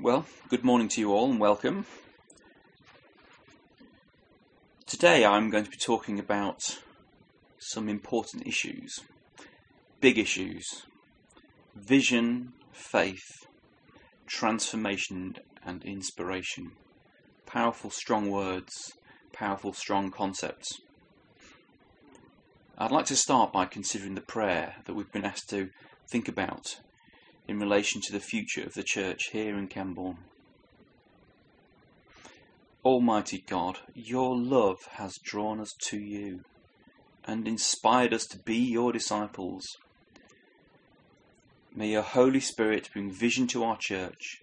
Well, good morning to you all and welcome. Today I'm going to be talking about some important issues, big issues vision, faith, transformation, and inspiration. Powerful, strong words, powerful, strong concepts. I'd like to start by considering the prayer that we've been asked to think about in relation to the future of the church here in Camborne. Almighty God, your love has drawn us to you and inspired us to be your disciples. May your Holy Spirit bring vision to our church,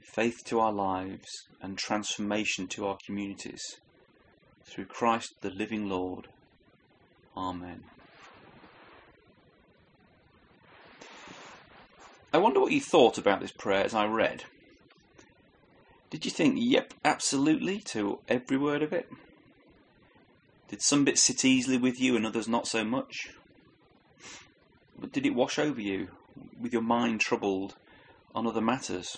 faith to our lives, and transformation to our communities. Through Christ the living Lord. Amen. I wonder what you thought about this prayer as I read. Did you think, yep, absolutely, to every word of it? Did some bits sit easily with you and others not so much? But did it wash over you, with your mind troubled on other matters?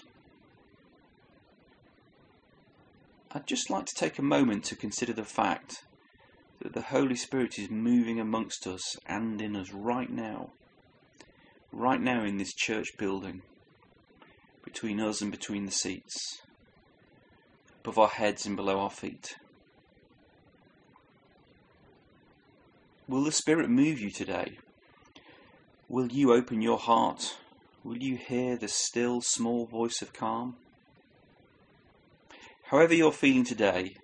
I'd just like to take a moment to consider the fact that the Holy Spirit is moving amongst us and in us right now right now in this church building, between us and between the seats, above our heads and below our feet. Will the Spirit move you today? Will you open your heart? Will you hear the still small voice of calm? However you're feeling today,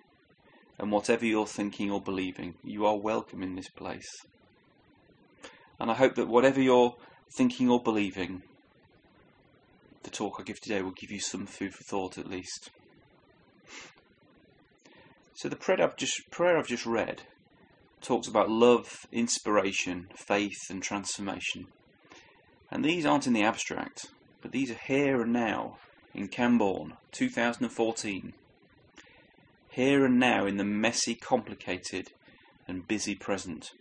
and whatever you're thinking or believing, you are welcome in this place. And I hope that whatever you're thinking or believing, the talk I give today will give you some food for thought at least. So the prayer I've just prayer I've just read talks about love, inspiration, faith, and transformation. And these aren't in the abstract, but these are here and now in Camborne, 2014. Here and now in the messy, complicated, and busy present.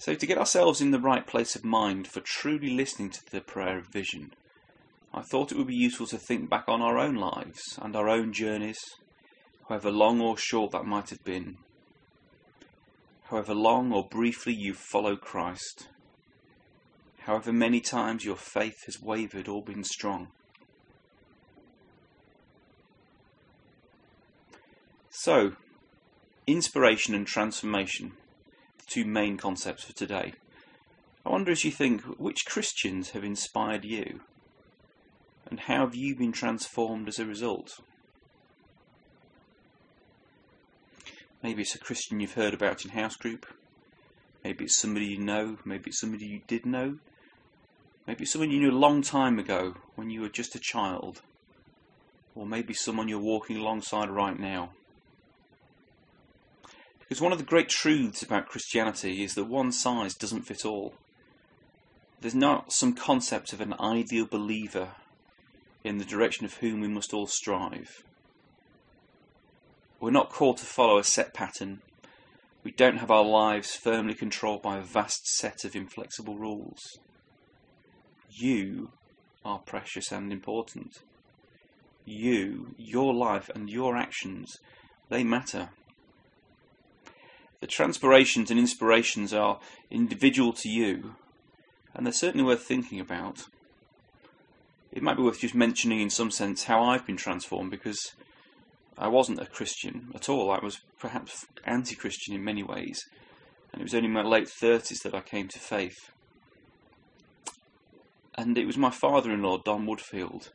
So, to get ourselves in the right place of mind for truly listening to the prayer of vision, I thought it would be useful to think back on our own lives and our own journeys, however long or short that might have been. However long or briefly you've followed Christ, however many times your faith has wavered or been strong. So, inspiration and transformation two main concepts for today. I wonder as you think, which Christians have inspired you? And how have you been transformed as a result? Maybe it's a Christian you've heard about in house group. Maybe it's somebody you know. Maybe it's somebody you did know. Maybe it's someone you knew a long time ago when you were just a child. Or maybe someone you're walking alongside right now. Because one of the great truths about Christianity is that one size doesn't fit all. There's not some concept of an ideal believer in the direction of whom we must all strive. We're not called to follow a set pattern. We don't have our lives firmly controlled by a vast set of inflexible rules. You are precious and important. You, your life, and your actions, they matter. Transpirations and inspirations are individual to you, and they're certainly worth thinking about. It might be worth just mentioning, in some sense, how I've been transformed because I wasn't a Christian at all. I was perhaps anti Christian in many ways, and it was only in my late 30s that I came to faith. And it was my father in law, Don Woodfield,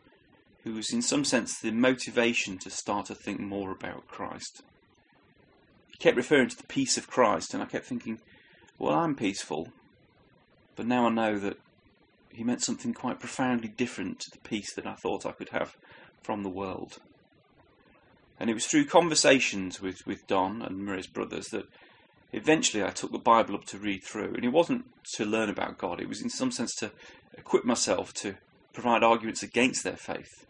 who was, in some sense, the motivation to start to think more about Christ he kept referring to the peace of Christ, and I kept thinking, well, I'm peaceful. But now I know that he meant something quite profoundly different to the peace that I thought I could have from the world. And it was through conversations with, with Don and Maria's brothers that eventually I took the Bible up to read through. And it wasn't to learn about God, it was in some sense to equip myself to provide arguments against their faith.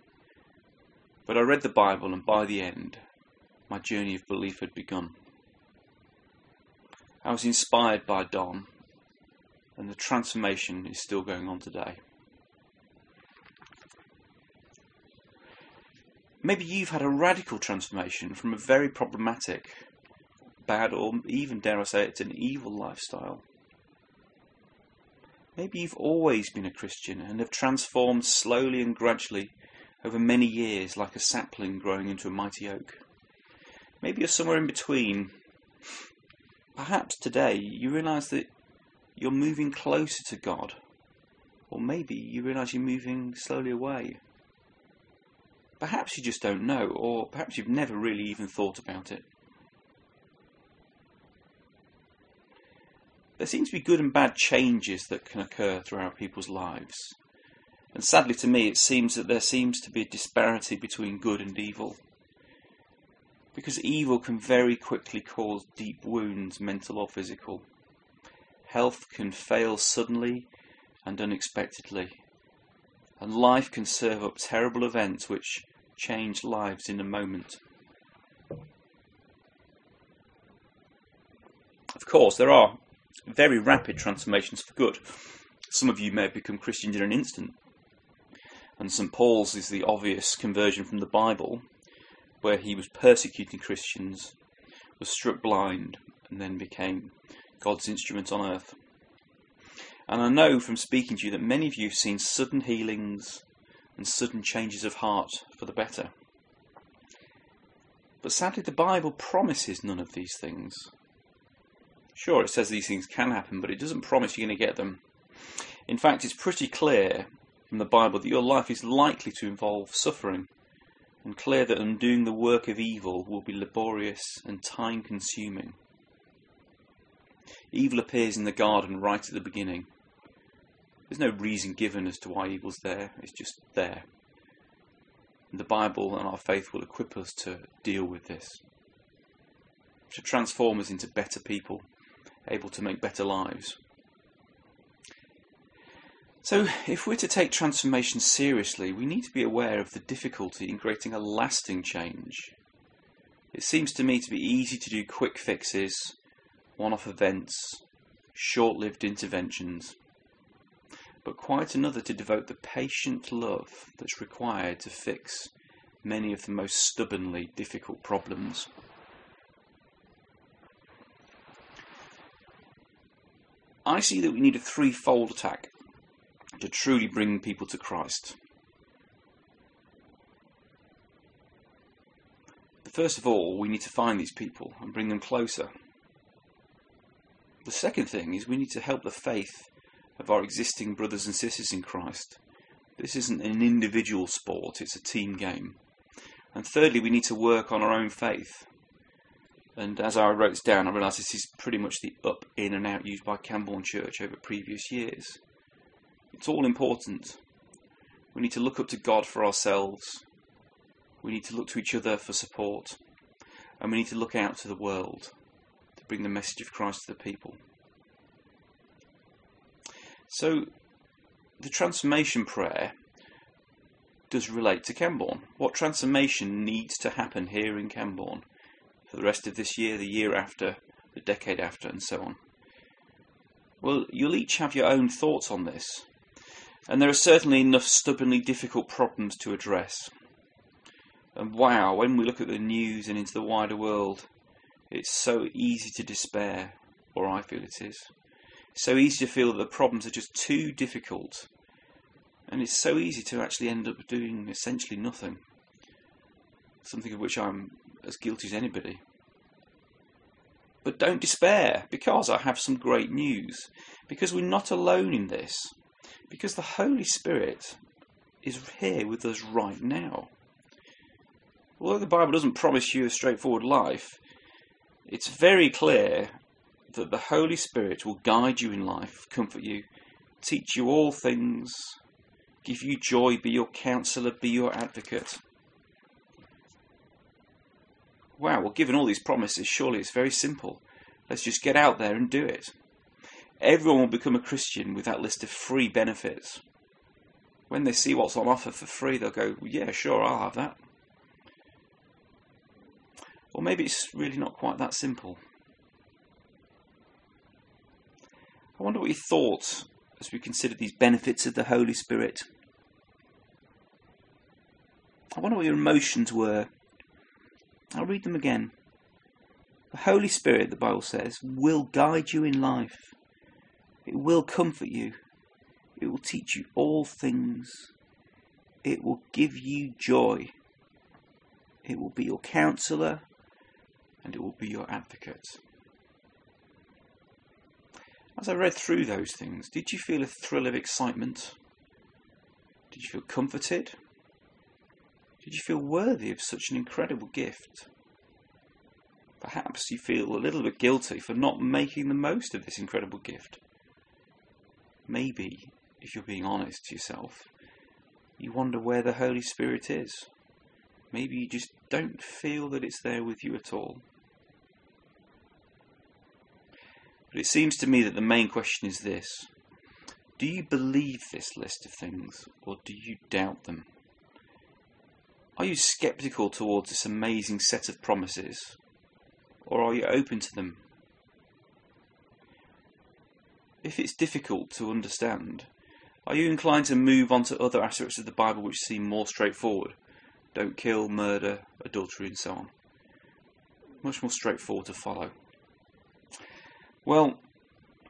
But I read the Bible, and by the end, my journey of belief had begun. I was inspired by Don, and the transformation is still going on today. Maybe you've had a radical transformation from a very problematic, bad, or even, dare I say, it's an evil lifestyle. Maybe you've always been a Christian and have transformed slowly and gradually over many years like a sapling growing into a mighty oak. Maybe you're somewhere in between. Perhaps today you realise that you're moving closer to God, or maybe you realise you're moving slowly away. Perhaps you just don't know, or perhaps you've never really even thought about it. There seem to be good and bad changes that can occur throughout people's lives. And sadly to me, it seems that there seems to be a disparity between good and evil. Because evil can very quickly cause deep wounds, mental or physical. Health can fail suddenly and unexpectedly. And life can serve up terrible events which change lives in a moment. Of course, there are very rapid transformations for good. Some of you may have become Christians in an instant. And St. Paul's is the obvious conversion from the Bible, where he was persecuting Christians, was struck blind, and then became God's instrument on earth. And I know from speaking to you that many of you have seen sudden healings and sudden changes of heart for the better. But sadly, the Bible promises none of these things. Sure, it says these things can happen, but it doesn't promise you're going to get them. In fact, it's pretty clear from the Bible that your life is likely to involve suffering, and clear that undoing the work of evil will be laborious and time consuming. Evil appears in the garden right at the beginning. There's no reason given as to why evil's there, it's just there. And the Bible and our faith will equip us to deal with this, to transform us into better people able to make better lives. So, if we're to take transformation seriously, we need to be aware of the difficulty in creating a lasting change. It seems to me to be easy to do quick fixes, one off events, short lived interventions, but quite another to devote the patient love that's required to fix many of the most stubbornly difficult problems. I see that we need a threefold attack to truly bring people to Christ. First of all, we need to find these people and bring them closer. The second thing is we need to help the faith of our existing brothers and sisters in Christ. This isn't an individual sport, it's a team game. And thirdly, we need to work on our own faith. And as I wrote this down, I realised this is pretty much the up, in, and out used by Camborne Church over previous years. It's all important. We need to look up to God for ourselves. We need to look to each other for support. And we need to look out to the world to bring the message of Christ to the people. So, the transformation prayer does relate to Camborne. What transformation needs to happen here in Camborne? for the rest of this year, the year after, the decade after, and so on. Well, you'll each have your own thoughts on this, and there are certainly enough stubbornly difficult problems to address. And wow, when we look at the news and into the wider world, it's so easy to despair, or I feel it is. So easy to feel that the problems are just too difficult, and it's so easy to actually end up doing essentially nothing. Something of which I'm as guilty as anybody. But don't despair, because I have some great news. Because we're not alone in this. Because the Holy Spirit is here with us right now. Although the Bible doesn't promise you a straightforward life, it's very clear that the Holy Spirit will guide you in life, comfort you, teach you all things, give you joy, be your counselor, be your advocate wow, well, given all these promises, surely it's very simple. Let's just get out there and do it. Everyone will become a Christian with that list of free benefits. When they see what's on offer for free, they'll go, yeah, sure, I'll have that. Or maybe it's really not quite that simple. I wonder what you thought as we considered these benefits of the Holy Spirit. I wonder what your emotions were. I'll read them again. The Holy Spirit, the Bible says, will guide you in life. It will comfort you. It will teach you all things. It will give you joy. It will be your counselor and it will be your advocate. As I read through those things, did you feel a thrill of excitement? Did you feel comforted? Did you feel worthy of such an incredible gift? Perhaps you feel a little bit guilty for not making the most of this incredible gift. Maybe, if you're being honest to yourself, you wonder where the Holy Spirit is. Maybe you just don't feel that it's there with you at all. But it seems to me that the main question is this Do you believe this list of things, or do you doubt them? Are you skeptical towards this amazing set of promises, or are you open to them? If it's difficult to understand, are you inclined to move on to other aspects of the Bible which seem more straightforward? Don't kill, murder, adultery, and so on. Much more straightforward to follow. Well,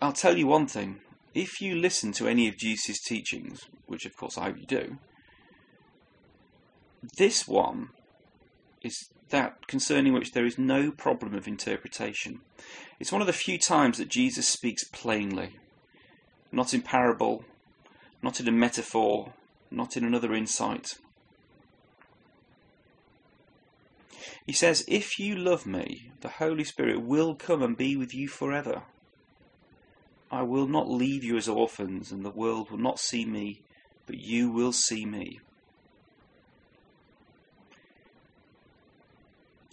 I'll tell you one thing. If you listen to any of Jesus' teachings, which of course I hope you do, this one is that concerning which there is no problem of interpretation. It's one of the few times that Jesus speaks plainly, not in parable, not in a metaphor, not in another insight. He says, If you love me, the Holy Spirit will come and be with you forever. I will not leave you as orphans, and the world will not see me, but you will see me.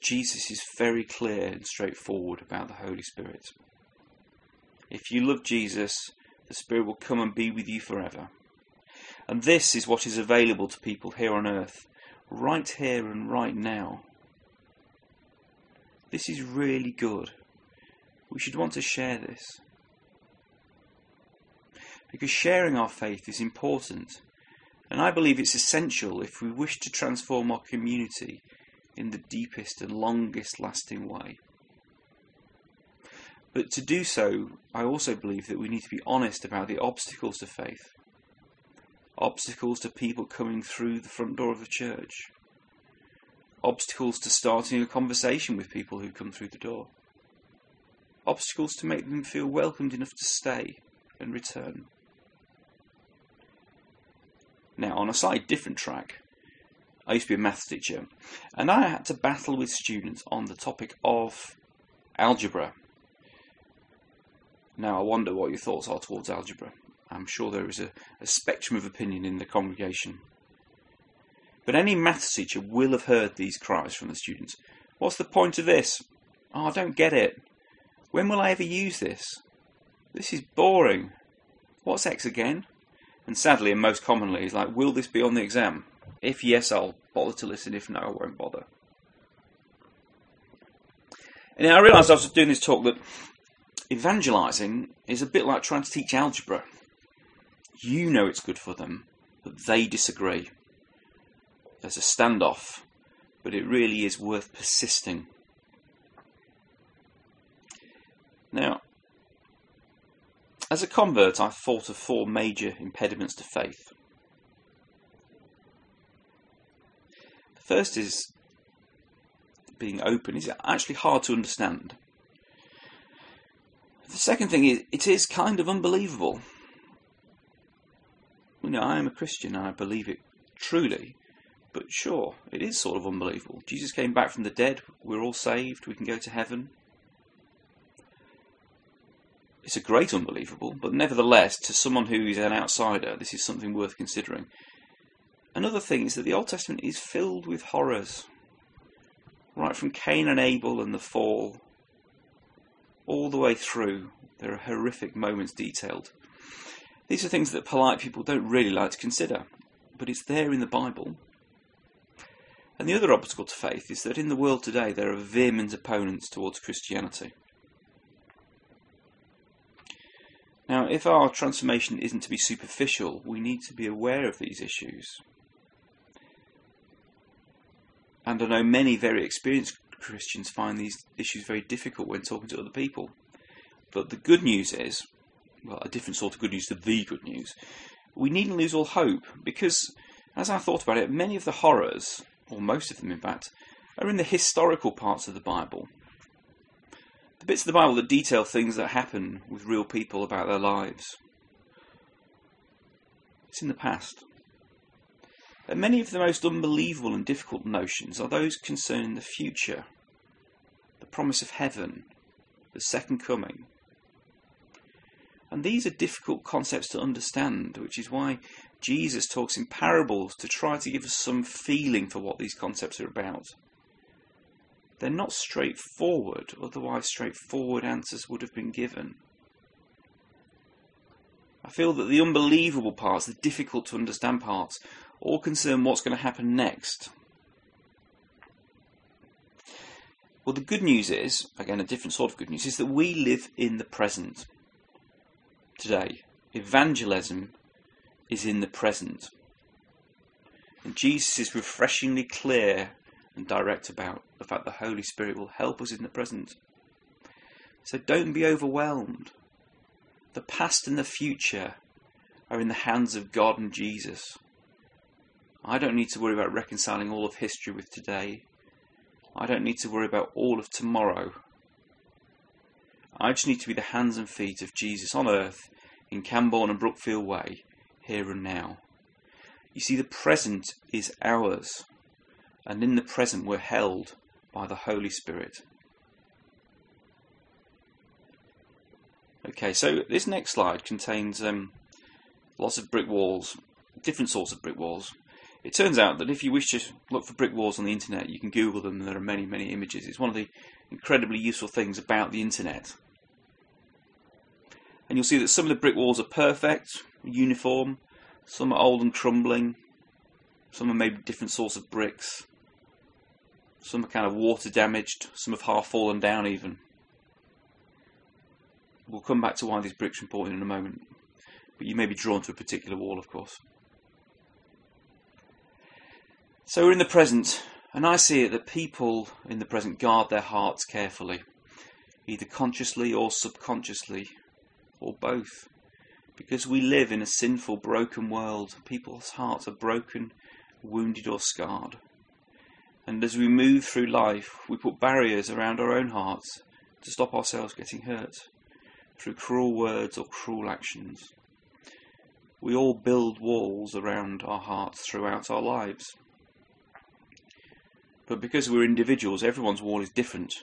Jesus is very clear and straightforward about the Holy Spirit. If you love Jesus, the Spirit will come and be with you forever. And this is what is available to people here on earth, right here and right now. This is really good. We should want to share this. Because sharing our faith is important, and I believe it's essential if we wish to transform our community in the deepest and longest lasting way. But to do so, I also believe that we need to be honest about the obstacles to faith, obstacles to people coming through the front door of the church, obstacles to starting a conversation with people who come through the door, obstacles to make them feel welcomed enough to stay and return. Now, on a slightly different track, I used to be a maths teacher, and I had to battle with students on the topic of algebra. Now, I wonder what your thoughts are towards algebra. I'm sure there is a, a spectrum of opinion in the congregation. But any maths teacher will have heard these cries from the students. What's the point of this? Oh, I don't get it. When will I ever use this? This is boring. What's X again? And sadly, and most commonly, is like, will this be on the exam? If yes, I'll bother to listen. If no, I won't bother. And I realised I was doing this talk that evangelizing is a bit like trying to teach algebra. You know it's good for them, but they disagree. There's a standoff, but it really is worth persisting. Now, as a convert, I've thought of four major impediments to faith. The First is being open is actually hard to understand. The second thing is it is kind of unbelievable. You know, I am a Christian and I believe it truly, but sure, it is sort of unbelievable. Jesus came back from the dead, we're all saved, we can go to heaven. It's a great unbelievable, but nevertheless, to someone who is an outsider, this is something worth considering. Another thing is that the Old Testament is filled with horrors. Right from Cain and Abel and the fall, all the way through, there are horrific moments detailed. These are things that polite people don't really like to consider, but it's there in the Bible. And the other obstacle to faith is that in the world today there are vehement opponents towards Christianity. Now, if our transformation isn't to be superficial, we need to be aware of these issues. And I know many very experienced Christians find these issues very difficult when talking to other people. But the good news is, well, a different sort of good news to the good news. We needn't lose all hope because, as I thought about it, many of the horrors, or most of them in fact, are in the historical parts of the Bible. The bits of the Bible that detail things that happen with real people about their lives. It's in the past. And many of the most unbelievable and difficult notions are those concerning the future, the promise of heaven, the second coming. And these are difficult concepts to understand, which is why Jesus talks in parables to try to give us some feeling for what these concepts are about. They're not straightforward, otherwise, straightforward answers would have been given. I feel that the unbelievable parts, the difficult to understand parts, all concern what's going to happen next. Well, the good news is, again, a different sort of good news, is that we live in the present today. Evangelism is in the present. And Jesus is refreshingly clear and direct about the fact the Holy Spirit will help us in the present. So don't be overwhelmed. The past and the future are in the hands of God and Jesus. I don't need to worry about reconciling all of history with today. I don't need to worry about all of tomorrow. I just need to be the hands and feet of Jesus on earth in Camborne and Brookfield Way, here and now. You see, the present is ours, and in the present we're held by the Holy Spirit. Okay, so this next slide contains um, lots of brick walls, different sorts of brick walls. It turns out that if you wish to look for brick walls on the internet, you can Google them, and there are many, many images. It's one of the incredibly useful things about the internet. And you'll see that some of the brick walls are perfect, uniform, some are old and crumbling, some are maybe different sorts of bricks, some are kind of water damaged, some have half fallen down even. We'll come back to why these bricks are important in a moment. But you may be drawn to a particular wall, of course. So we're in the present, and I see it that people in the present guard their hearts carefully, either consciously or subconsciously, or both. Because we live in a sinful, broken world, people's hearts are broken, wounded, or scarred. And as we move through life, we put barriers around our own hearts to stop ourselves getting hurt through cruel words or cruel actions. We all build walls around our hearts throughout our lives. But because we're individuals, everyone's wall is different.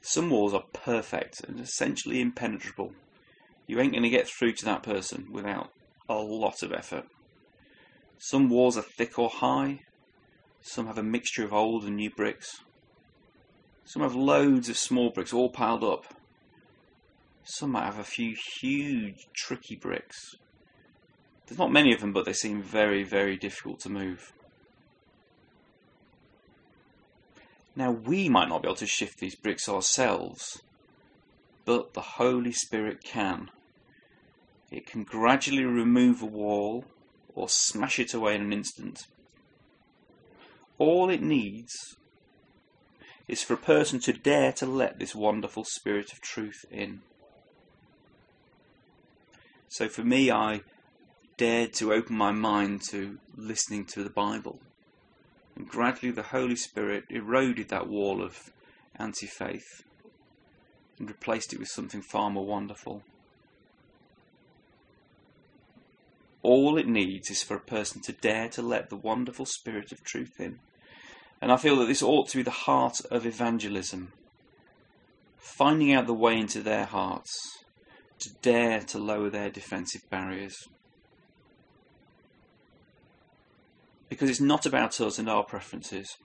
Some walls are perfect and essentially impenetrable. You ain't going to get through to that person without a lot of effort. Some walls are thick or high. Some have a mixture of old and new bricks. Some have loads of small bricks all piled up some might have a few huge, tricky bricks. There's not many of them, but they seem very, very difficult to move. Now, we might not be able to shift these bricks ourselves, but the Holy Spirit can. It can gradually remove a wall or smash it away in an instant. All it needs is for a person to dare to let this wonderful Spirit of truth in. So for me, I dared to open my mind to listening to the Bible. And gradually the Holy Spirit eroded that wall of anti faith and replaced it with something far more wonderful. All it needs is for a person to dare to let the wonderful Spirit of truth in. And I feel that this ought to be the heart of evangelism. Finding out the way into their hearts to dare to lower their defensive barriers. Because it's not about us and our preferences.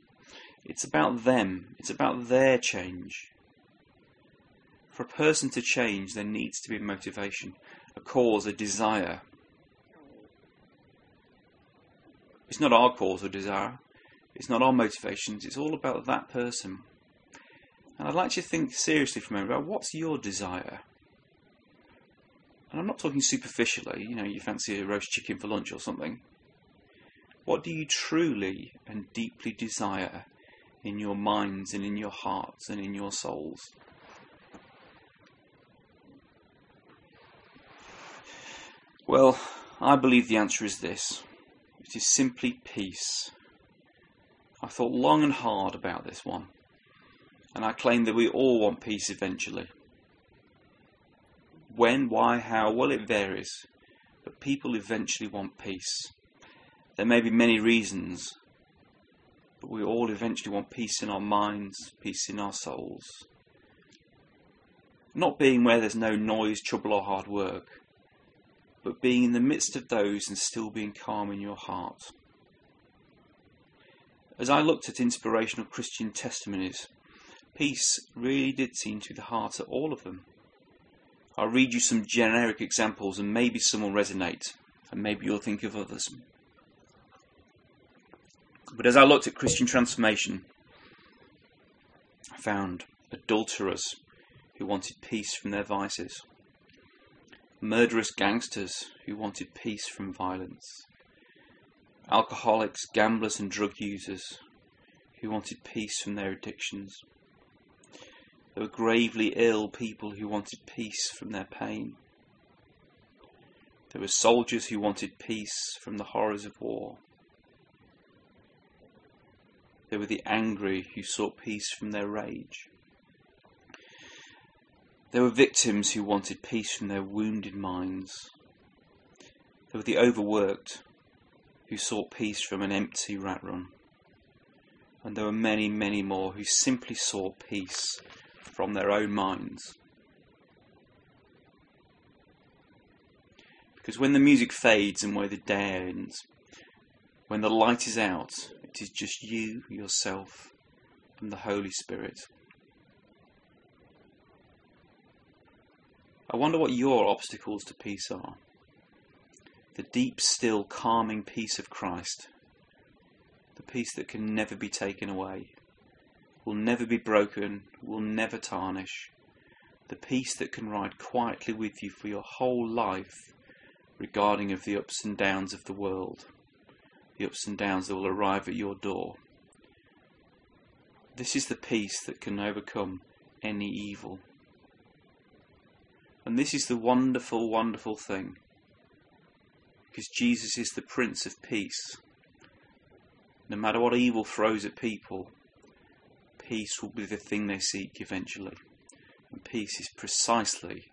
It's about them. It's about their change. For a person to change, there needs to be motivation, a cause, a desire. It's not our cause or desire. It's not our motivations. It's all about that person. And I'd like you to think seriously for a moment about what's your desire? And I'm not talking superficially, you know, you fancy a roast chicken for lunch or something. What do you truly and deeply desire in your minds and in your hearts and in your souls? Well, I believe the answer is this it is simply peace. I thought long and hard about this one, and I claim that we all want peace eventually. When, why, how, well, it varies, but people eventually want peace. There may be many reasons, but we all eventually want peace in our minds, peace in our souls. Not being where there's no noise, trouble, or hard work, but being in the midst of those and still being calm in your heart. As I looked at inspirational Christian testimonies, peace really did seem to be the heart of all of them. I'll read you some generic examples and maybe some will resonate, and maybe you'll think of others. But as I looked at Christian transformation, I found adulterers who wanted peace from their vices murderous gangsters who wanted peace from violence, alcoholics, gamblers, and drug users who wanted peace from their addictions. There were gravely ill people who wanted peace from their pain. There were soldiers who wanted peace from the horrors of war. There were the angry who sought peace from their rage. There were victims who wanted peace from their wounded minds. There were the overworked who sought peace from an empty rat run. And there were many, many more who simply sought peace from their own minds. Because when the music fades and where the day ends, when the light is out, it is just you, yourself, and the Holy Spirit. I wonder what your obstacles to peace are. The deep, still, calming peace of Christ. The peace that can never be taken away, will never be broken, will never tarnish. The peace that can ride quietly with you for your whole life, regarding of the ups and downs of the world, the ups and downs that will arrive at your door. This is the peace that can overcome any evil. And this is the wonderful, wonderful thing. Because Jesus is the Prince of Peace. No matter what evil throws at people, peace will be the thing they seek eventually. And peace is precisely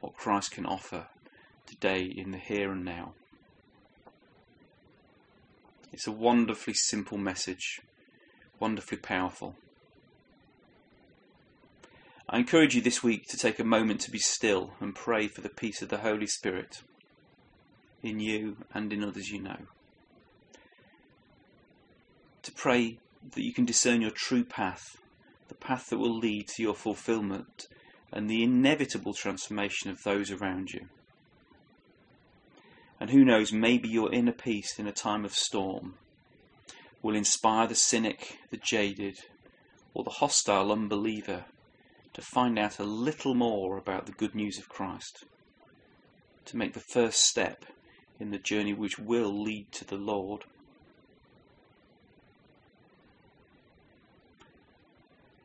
what Christ can offer today in the here and now. It's a wonderfully simple message, wonderfully powerful. I encourage you this week to take a moment to be still and pray for the peace of the Holy Spirit in you and in others you know. To pray that you can discern your true path, the path that will lead to your fulfillment and the inevitable transformation of those around you. And who knows, maybe your inner peace in a time of storm. Will inspire the cynic, the jaded, or the hostile unbeliever to find out a little more about the good news of Christ, to make the first step in the journey which will lead to the Lord.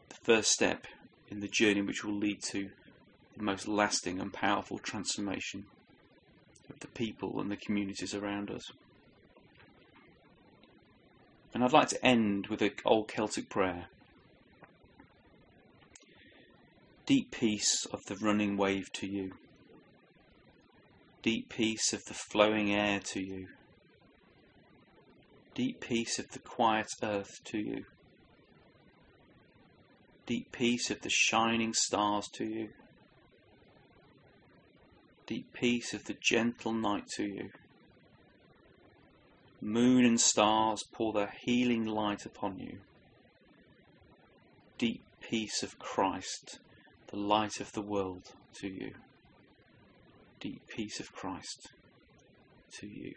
The first step in the journey which will lead to the most lasting and powerful transformation the people and the communities around us. And I'd like to end with an old Celtic prayer Deep peace of the running wave to you. Deep peace of the flowing air to you. Deep peace of the quiet earth to you. Deep peace of the shining stars to you. Deep peace of the gentle night to you. Moon and stars pour their healing light upon you. Deep peace of Christ the light of the world to you. Deep peace of Christ to you.